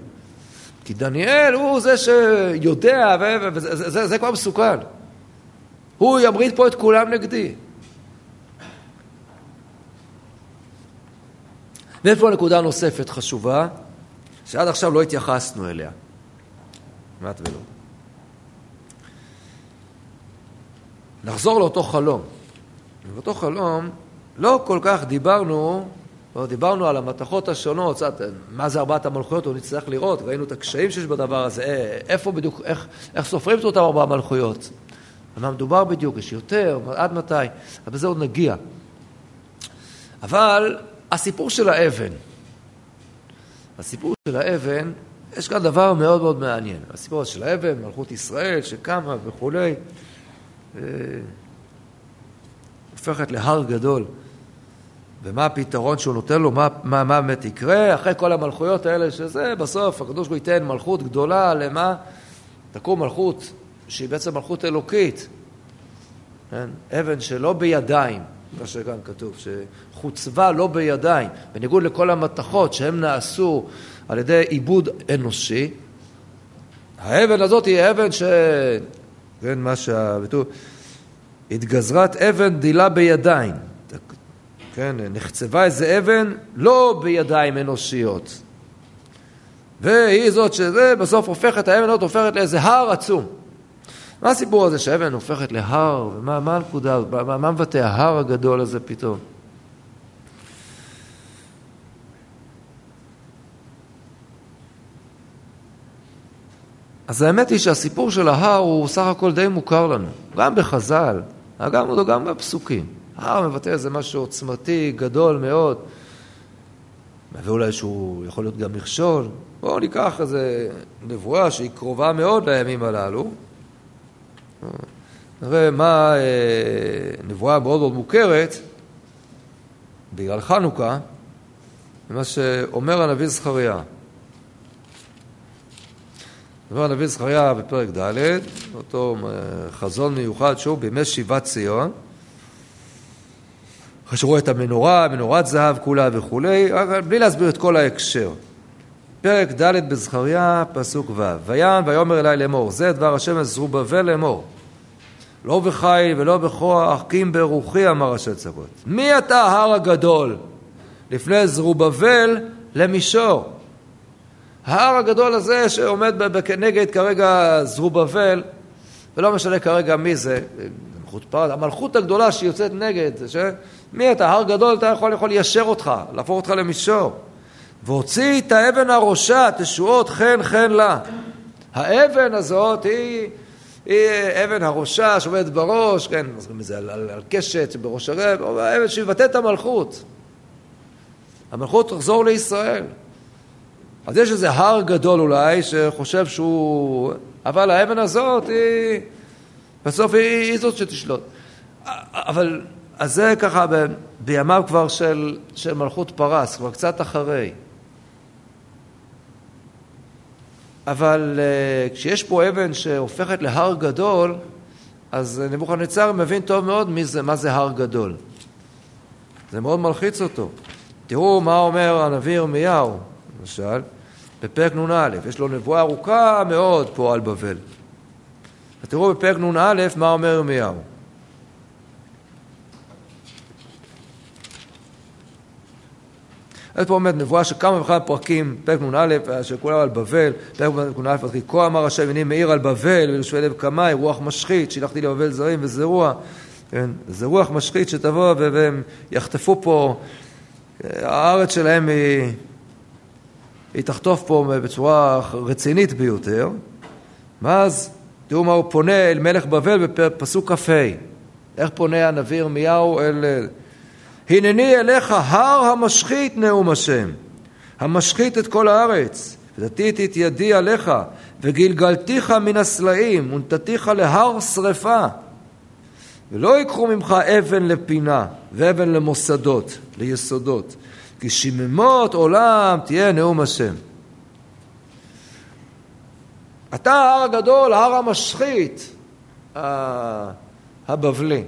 כי דניאל הוא זה שיודע, וזה זה, זה, זה כבר מסוכן. הוא ימריד פה את כולם נגדי. ויש פה נקודה נוספת חשובה, שעד עכשיו לא התייחסנו אליה. כמעט ולא. נחזור לאותו חלום. באותו חלום לא כל כך דיברנו, לא דיברנו על המתכות השונות, קצת, מה זה ארבעת המלכויות, הוא נצטרך לראות, ראינו את הקשיים שיש בדבר הזה, אה, איפה בדיוק, איך, איך סופרים את אותם ארבע מלכויות. על מה מדובר בדיוק, יש יותר, עד מתי, אבל בזה עוד נגיע. אבל הסיפור של האבן, הסיפור של האבן, יש כאן דבר מאוד מאוד מעניין. הסיפור של האבן, מלכות ישראל שקמה וכולי, הופכת להר גדול. ומה הפתרון שהוא נותן לו, מה, מה, מה באמת יקרה, אחרי כל המלכויות האלה שזה, בסוף הקדוש ברוך הוא ייתן מלכות גדולה, למה? תקום מלכות שהיא בעצם מלכות אלוקית, כן? אבן שלא בידיים, מה שכאן כתוב, שחוצבה לא בידיים, בניגוד לכל המתכות שהן נעשו על ידי עיבוד אנושי, האבן הזאת היא אבן ש... כן, מה שהביטוי, התגזרת אבן דילה בידיים. כן, נחצבה איזה אבן לא בידיים אנושיות. והיא זאת שזה בסוף הופכת, האבן הזאת הופכת לאיזה הר עצום. מה הסיפור הזה שהאבן הופכת להר, ומה מה הנקודה, מה, מה מבטא ההר הגדול הזה פתאום? אז האמת היא שהסיפור של ההר הוא סך הכל די מוכר לנו, גם בחז"ל, גם, גם בפסוקים. ההר מבטא איזה משהו עוצמתי, גדול מאוד, ואולי שהוא יכול להיות גם מכשול. בואו ניקח איזה נבואה שהיא קרובה מאוד לימים הללו. נראה מה אה, נבואה מאוד מאוד מוכרת בגלל חנוכה, מה שאומר הנביא זכריה. אומר הנביא זכריה בפרק ד', אותו אה, חזון מיוחד שהוא בימי שיבת ציון. אחרי שהוא רואה את המנורה, מנורת זהב כולה וכולי, בלי להסביר את כל ההקשר. פרק ד' בזכריה, פסוק ו': ויען ויאמר אלי לאמור, זה דבר השם אל זרובבל לאמור. לא בחיל ולא בכוח, כי אם ברוחי, אמר ראשי צבאות. מי אתה ההר הגדול? לפני זרובבל למישור. ההר הגדול הזה שעומד כנגד כרגע זרובבל, ולא משנה כרגע מי זה, מלכות פרד, המלכות הגדולה שיוצאת נגד, ש... מי אתה? הר גדול, אתה יכול, יכול ליישר אותך, להפוך אותך למישור. והוציא את האבן הראשה, תשועות חן חן לה. האבן הזאת היא, היא אבן הראשה שעומדת בראש, כן, מזכירים את זה על, על, על קשת בראש הרב, או האבן שמבטאת את המלכות. המלכות תחזור לישראל. אז יש איזה הר גדול אולי שחושב שהוא... אבל האבן הזאת היא... בסוף היא, היא זאת שתשלוט. אבל אז זה ככה ב, בימיו כבר של, של מלכות פרס, כבר קצת אחרי. אבל uh, כשיש פה אבן שהופכת להר גדול, אז נבוכדנצר מבין טוב מאוד מי זה, מה זה הר גדול. זה מאוד מלחיץ אותו. תראו מה אומר הנביא ירמיהו, למשל, בפרק נ"א, יש לו נבואה ארוכה מאוד פה על בבל. ותראו בפרק נ"א מה אומר ירמיהו. אז פה באמת נבואה של כמה וכמה פרקים, פרק נ"א, שכולם על בבל, פרק נ"א מתחיל, כה אמר השם, הנה מאיר על בבל, ולשבי לב קמאי, רוח משחית, שילחתי לבבל זרים וזרוע, כן, זה רוח משחית שתבוא והם יחטפו פה, הארץ שלהם היא, היא תחטוף פה בצורה רצינית ביותר. ואז תראו מה הוא פונה אל מלך בבל בפסוק כ"ה. איך פונה הנביא ירמיהו אל... הנני אליך הר המשחית נאום השם, המשחית את כל הארץ, ונתתי את ידי עליך, וגלגלתיך מן הסלעים, ונתתיך להר שרפה. ולא ייקחו ממך אבן לפינה, ואבן למוסדות, ליסודות, כי שממות עולם תהיה נאום השם. אתה ההר הגדול, ההר המשחית, הבבלי.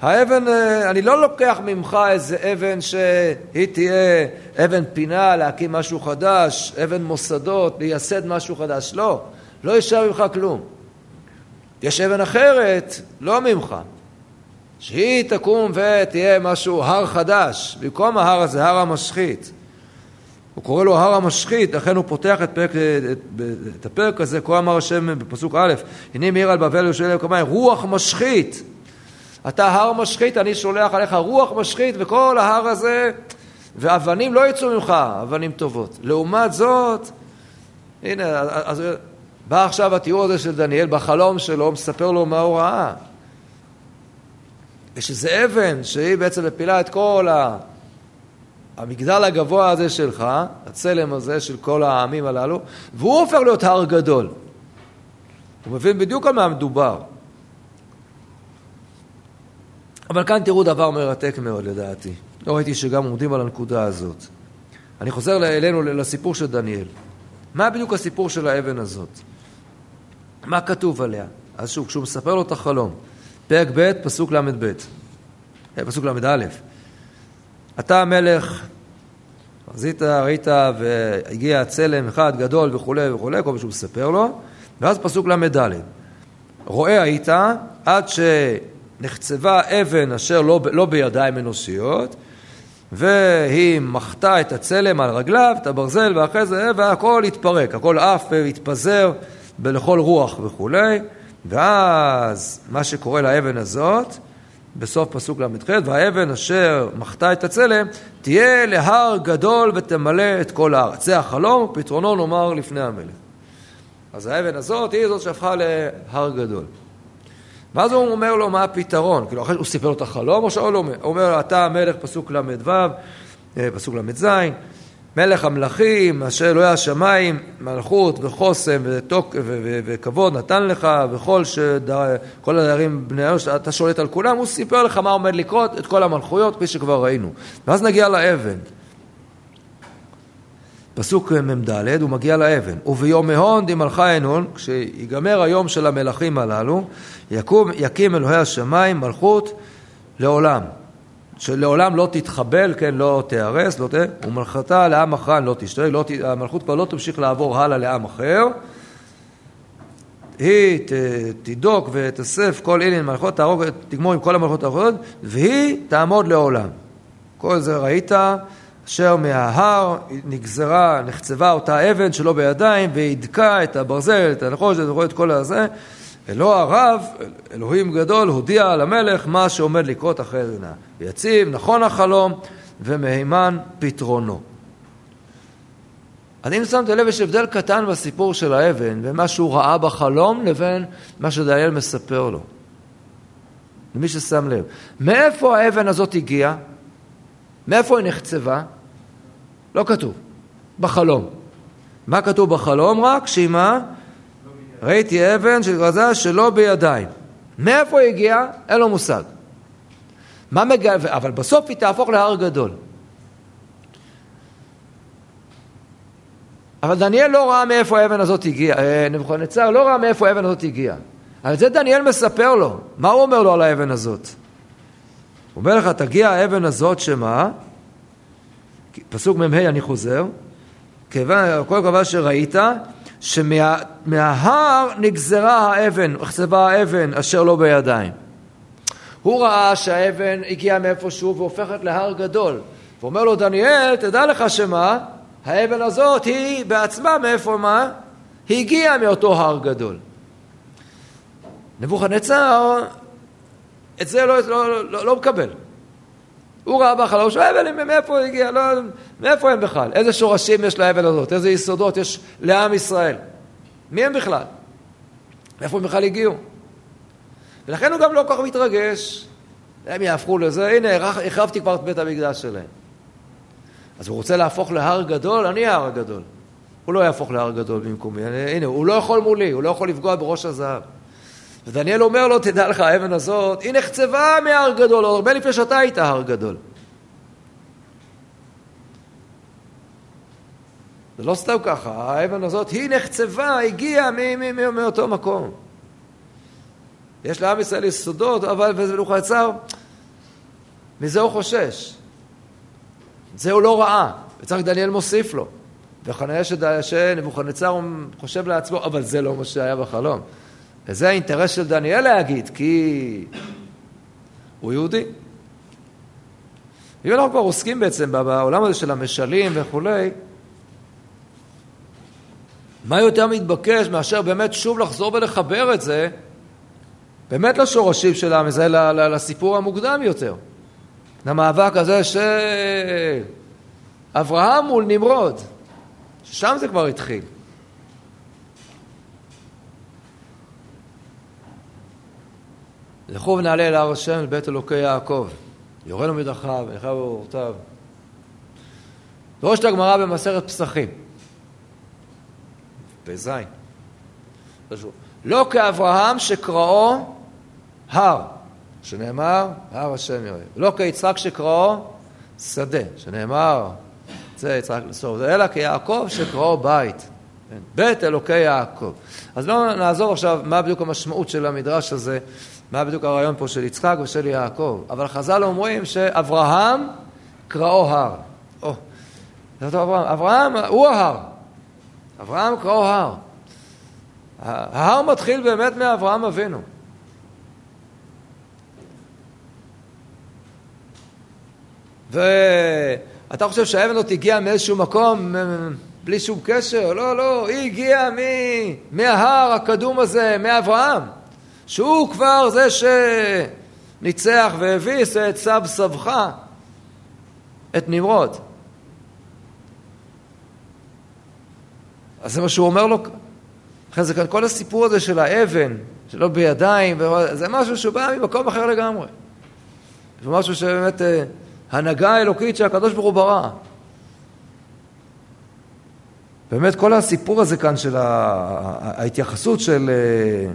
האבן, אה, אני לא לוקח ממך איזה אבן שהיא תהיה אבן פינה, להקים משהו חדש, אבן מוסדות, לייסד משהו חדש. לא, לא יישאר ממך כלום. יש אבן אחרת, לא ממך, שהיא תקום ותהיה משהו, הר חדש, במקום ההר הזה, הר המשחית. הוא קורא לו הר המשחית, לכן הוא פותח את, פרק, את, את הפרק הזה, כה אמר השם בפסוק א', הנה מאיר על בבל וירושלים כמיים, רוח משחית. אתה הר משחית, אני שולח עליך רוח משחית, וכל ההר הזה, ואבנים לא יצאו ממך, אבנים טובות. לעומת זאת, הנה, אז בא עכשיו התיאור הזה של דניאל, בחלום שלו, מספר לו מה הוא ראה. יש איזה אבן שהיא בעצם מפילה את כל ה... המגדל הגבוה הזה שלך, הצלם הזה של כל העמים הללו, והוא הופך להיות הר גדול. הוא מבין בדיוק על מה מדובר. אבל כאן תראו דבר מרתק מאוד לדעתי. לא ראיתי שגם עומדים על הנקודה הזאת. אני חוזר אלינו לסיפור של דניאל. מה בדיוק הסיפור של האבן הזאת? מה כתוב עליה? אז שוב, כשהוא מספר לו את החלום, פרק ב', פסוק ל"ב, אה, פסוק ל"א. אתה המלך, חזית, ראית, והגיע צלם אחד גדול וכולי וכולי, כל מה שהוא מספר לו, ואז פסוק ל"ד. רואה היית עד שנחצבה אבן אשר לא, לא בידיים אנושיות, והיא מחתה את הצלם על רגליו, את הברזל, ואחרי זה, והכל התפרק, הכל עף והתפזר בלכל רוח וכולי, ואז מה שקורה לאבן הזאת, בסוף פסוק ל"ח, והאבן אשר מחתה את הצלם, תהיה להר גדול ותמלא את כל הארץ. זה החלום, פתרונו נאמר לפני המלך. אז האבן הזאת היא זאת שהפכה להר גדול. ואז הוא אומר לו מה הפתרון, כאילו אחרי שהוא סיפר לו את החלום, או שהוא לא אומר, הוא אומר אתה המלך, פסוק ל"ו, אה, פסוק ל"ז, מלך המלכים, אשר אלוהי השמיים, מלכות וחוסם ותוק, ו- ו- וכבוד נתן לך, וכל שדר, כל הדיירים בני אנוש, אתה שולט על כולם, הוא סיפר לך מה עומד לקרות, את כל המלכויות, כפי שכבר ראינו. ואז נגיע לאבן. פסוק מ"ד, הוא מגיע לאבן. וביום מהון דמלכה אנון, כשיגמר היום של המלכים הללו, יקום, יקים אלוהי השמיים מלכות לעולם. שלעולם לא תתחבל, כן, לא תיהרס, לא ת... ומלכתה לעם אחרן לא תשתרק, לא ת... המלכות כבר לא תמשיך לעבור הלאה לעם אחר. היא ת... תדוק ותאסף כל אילין מלכות, תהרוג, תגמור עם כל המלכות האחרות, והיא תעמוד לעולם. כל זה ראית, אשר מההר נגזרה, נחצבה אותה אבן שלא בידיים, והדקה את הברזל, את הנחושת, את כל הזה. אלוה הרב, אלוהים גדול, הודיע למלך מה שעומד לקרות אחרי זה. ויציב, נכון החלום, ומהימן פתרונו. אז אם שמת לב, יש הבדל קטן בסיפור של האבן, בין מה שהוא ראה בחלום לבין מה שדניאל מספר לו. למי ששם לב. מאיפה האבן הזאת הגיעה? מאיפה היא נחצבה? לא כתוב. בחלום. מה כתוב בחלום רק? שהיא מה? ראיתי אבן שגרזה שלא בידיים. מאיפה היא הגיעה? אין לו מושג. מה מג... אבל בסוף היא תהפוך להר גדול. אבל דניאל לא ראה מאיפה האבן הזאת הגיעה, אה, נבוכדנצר לא ראה מאיפה האבן הזאת הגיעה. על זה דניאל מספר לו. מה הוא אומר לו על האבן הזאת? הוא אומר לך, תגיע האבן הזאת שמה? פסוק מ"ה אני חוזר. כיוון, כל דבר שראית, שמההר נגזרה האבן, נחצבה האבן אשר לא בידיים. הוא ראה שהאבן הגיעה מאיפשהו והופכת להר גדול. ואומר לו דניאל, תדע לך שמה, האבן הזאת היא בעצמה מאיפה מה? היא הגיעה מאותו הר גדול. נבוכדנצר את זה לא, לא, לא, לא מקבל. הוא ראה בחלום שהאבן מאיפה היא הגיעה? לא, מאיפה הם בכלל? איזה שורשים יש לאבן הזאת? איזה יסודות יש לעם ישראל? מי הם בכלל? מאיפה הם בכלל הגיעו? ולכן הוא גם לא כל כך מתרגש. הם יהפכו לזה, הנה, החרבתי כבר את בית המקדש שלהם. אז הוא רוצה להפוך להר גדול, אני ההר הגדול. הוא לא יהפוך להר גדול במקומי. הנה, הוא לא יכול מולי, הוא לא יכול לפגוע בראש הזהב. ודניאל אומר לו, תדע לך, האבן הזאת, היא נחצבה מהר גדול, עוד הרבה לפני שאתה היית הר גדול. זה לא סתם ככה, האבן הזאת, היא נחצבה, הגיעה מאותו מקום. יש לעם ישראל יסודות, אבל ונבוכדנצר, מזה הוא חושש. זה הוא לא ראה, וצריך דניאל מוסיף לו. וכנראה שנבוכדנצר חושב לעצמו, אבל זה לא מה שהיה בחלום. וזה האינטרס של דניאל להגיד, כי הוא יהודי. אם אנחנו כבר עוסקים בעצם בעולם הזה של המשלים וכולי, מה יותר מתבקש מאשר באמת שוב לחזור ולחבר את זה באמת לשורשים של העם הזה, לסיפור המוקדם יותר. למאבק הזה שאברהם מול נמרוד, ששם זה כבר התחיל. לכו ונעלה אל הר השם, אל בית אלוקי יעקב. יורנו מדרכיו, ונלכה באורותיו. דורשת הגמרא במסכת פסחים. פ"ז. לא כאברהם שקראו הר, שנאמר הר השם יראה. לא כיצחק שקראו שדה, שנאמר זה יצחק לסוף, אלא כיעקב שקראו בית. כן? בית אלוקי יעקב. אז לא נעזוב עכשיו מה בדיוק המשמעות של המדרש הזה, מה בדיוק הרעיון פה של יצחק ושל יעקב. אבל חז"ל אומרים שאברהם קראו הר. או, זה אברהם. אברהם הוא ההר. אברהם קראו הר. ההר מתחיל באמת מאברהם אבינו. ואתה חושב שהאבן הזאת הגיעה מאיזשהו מקום בלי שום קשר? לא, לא, היא הגיעה. מההר הקדום הזה, מאברהם, שהוא כבר זה שניצח והביס את סב סבך, את נמרוד. אז זה מה שהוא אומר לו. לכן זה כאן כל הסיפור הזה של האבן, שלא בידיים, זה משהו שהוא בא ממקום אחר לגמרי. זה משהו שבאמת אה, הנהגה האלוקית שהקדוש ברוך הוא ברא. באמת כל הסיפור הזה כאן של ההתייחסות של, אה,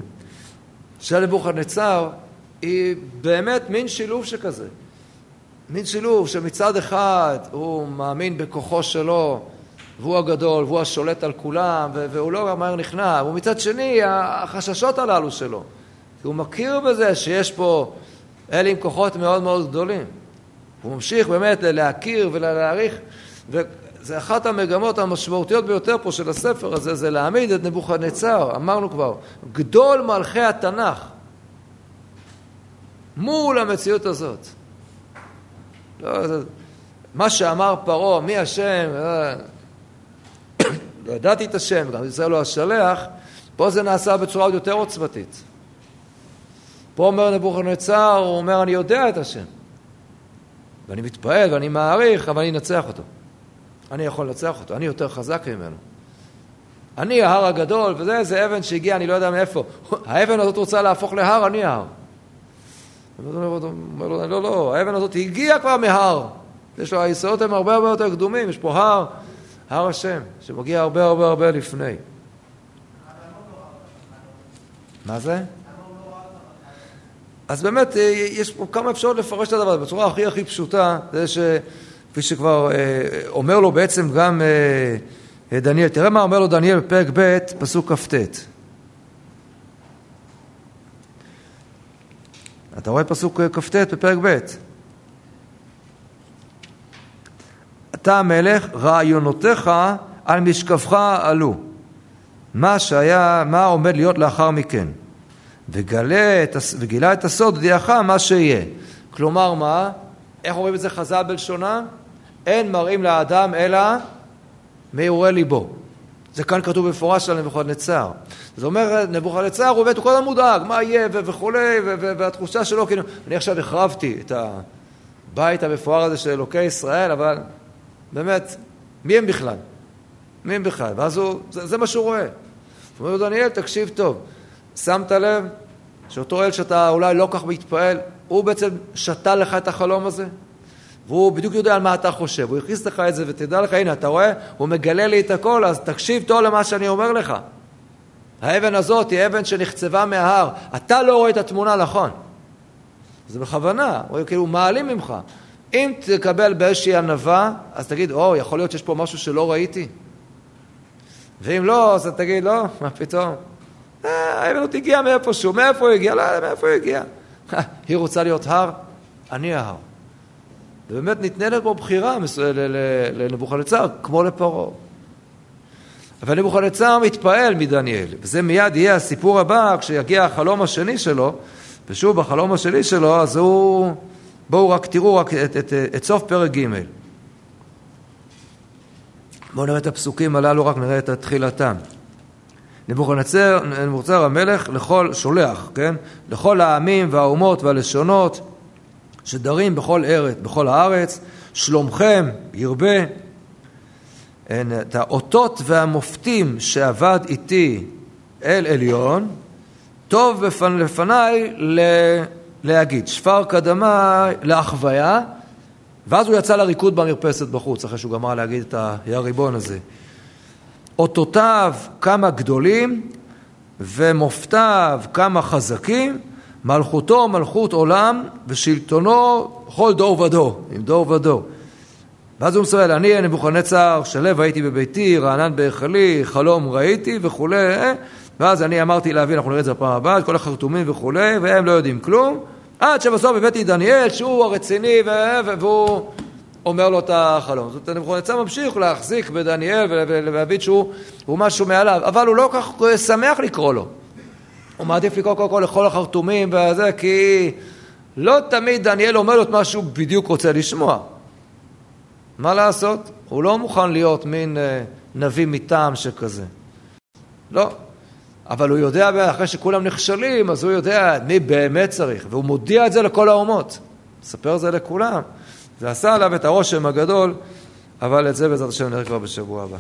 של נבוכדנצר היא באמת מין שילוב שכזה. מין שילוב שמצד אחד הוא מאמין בכוחו שלו והוא הגדול והוא השולט על כולם והוא לא מהר נכנע. ומצד שני החששות הללו שלו. כי הוא מכיר בזה שיש פה אלה עם כוחות מאוד מאוד גדולים. הוא ממשיך באמת להכיר ולהעריך זה אחת המגמות המשמעותיות ביותר פה של הספר הזה, זה להעמיד את נבוכדנצר, אמרנו כבר, גדול מלכי התנ"ך, מול המציאות הזאת. לא, זה, מה שאמר פרעה, מי השם, אה, לא ידעתי את השם, גם ישראל לא השלח, פה זה נעשה בצורה עוד יותר עוצמתית. פה אומר נבוכדנצר, הוא אומר, אני יודע את השם. ואני מתפעל ואני מעריך, אבל אני אנצח אותו. אני יכול לנצח אותו, אני יותר חזק ממנו. אני ההר הגדול, וזה איזה אבן שהגיע, אני לא יודע מאיפה. האבן הזאת רוצה להפוך להר, אני ההר. אומר לו, לא, לא, האבן הזאת הגיעה כבר מהר. יש לו, היסודות הם הרבה הרבה יותר קדומים, יש פה הר, הר השם, שמגיע הרבה הרבה הרבה לפני. מה זה? אז באמת, יש פה כמה אפשרויות לפרש את הדבר הזה בצורה הכי הכי פשוטה, זה ש... כפי שכבר אה, אומר לו בעצם גם אה, דניאל. תראה מה אומר לו דניאל בפרק ב', פסוק כ"ט. אתה רואה פסוק אה, כ"ט בפרק ב'. אתה המלך, רעיונותיך על משכבך עלו. מה שהיה, מה עומד להיות לאחר מכן. וגלה את, וגילה את הסוד, הודיעך מה שיהיה. כלומר מה? איך אומרים את זה חז"ל בלשונה? אין מראים לאדם אלא מאורי ליבו. זה כאן כתוב במפורש על נבוכדנצר. זאת אומרת, נבוכדנצר הוא באמת, כל הזמן מודאג, מה יהיה וכולי, והתחושה שלו, כאילו, אני עכשיו החרבתי את הבית המפואר הזה של אלוקי ישראל, אבל באמת, מי הם בכלל? מי הם בכלל? ואז הוא, זה, זה מה שהוא רואה. הוא אומר לו, דניאל, תקשיב טוב, שמת לב שאותו אל שאתה אולי לא כך מתפעל, הוא בעצם שתה לך את החלום הזה, והוא בדיוק יודע על מה אתה חושב, הוא הכניס לך את זה ותדע לך, הנה, אתה רואה? הוא מגלה לי את הכל, אז תקשיב טוב למה שאני אומר לך. האבן הזאת היא אבן שנחצבה מההר, אתה לא רואה את התמונה נכון. זה בכוונה, הוא כאילו מעלים ממך. אם תקבל באיזושהי ענווה, אז תגיד, או, יכול להיות שיש פה משהו שלא ראיתי. ואם לא, אז תגיד, לא, מה פתאום? אה, האבן הזאת הגיעה מאיפשהו, מאיפה היא הגיעה? לא יודע מאיפה היא הגיעה. היא רוצה להיות הר, אני ההר. ובאמת ניתנת פה בחירה לנבוכדנצר, כמו לפרעה. אבל נבוכדנצר מתפעל מדניאל, וזה מיד יהיה הסיפור הבא, כשיגיע החלום השני שלו, ושוב, בחלום השני שלו, אז הוא... בואו רק תראו רק את, את, את, את סוף פרק ג'. בואו נראה את הפסוקים הללו, רק נראה את תחילתם. נבוכדנצר, המלך לכל, שולח, כן? לכל העמים והאומות והלשונות שדרים בכל ארץ, בכל הארץ, שלומכם ירבה. את האותות והמופתים שעבד איתי אל עליון, טוב לפניי להגיד. שפר קדמה להחוויה, ואז הוא יצא לריקוד במרפסת בחוץ, אחרי שהוא גמר להגיד את הריבון הזה. אותותיו כמה גדולים ומופתיו כמה חזקים, מלכותו מלכות עולם ושלטונו כל דור ודור, עם דור ודור. ואז הוא מסוים, אני נבוכדנצר, שלו הייתי בביתי, רענן בהיכלי, חלום ראיתי וכולי, ואז אני אמרתי לאבי, אנחנו נראה את זה בפעם הבאה, את כל החרטומים וכולי, והם לא יודעים כלום, עד שבסוף הבאתי דניאל, שהוא הרציני, והוא אומר לו את החלום. זאת אומרת, נבוכדנצר ממשיך להחזיק בדניאל ולהבין שהוא משהו מעליו, אבל הוא לא כל כך שמח לקרוא לו. הוא מעדיף לקרוא קודם כל לכל החרטומים וזה, כי לא תמיד דניאל אומר לו את מה שהוא בדיוק רוצה לשמוע. מה לעשות? הוא לא מוכן להיות מין אה, נביא מטעם שכזה. לא. אבל הוא יודע, אחרי שכולם נכשלים, אז הוא יודע מי באמת צריך, והוא מודיע את זה לכל האומות. מספר זה לכולם. זה עשה עליו את הרושם הגדול, אבל את זה בעזרת השם נראה כבר בשבוע הבא.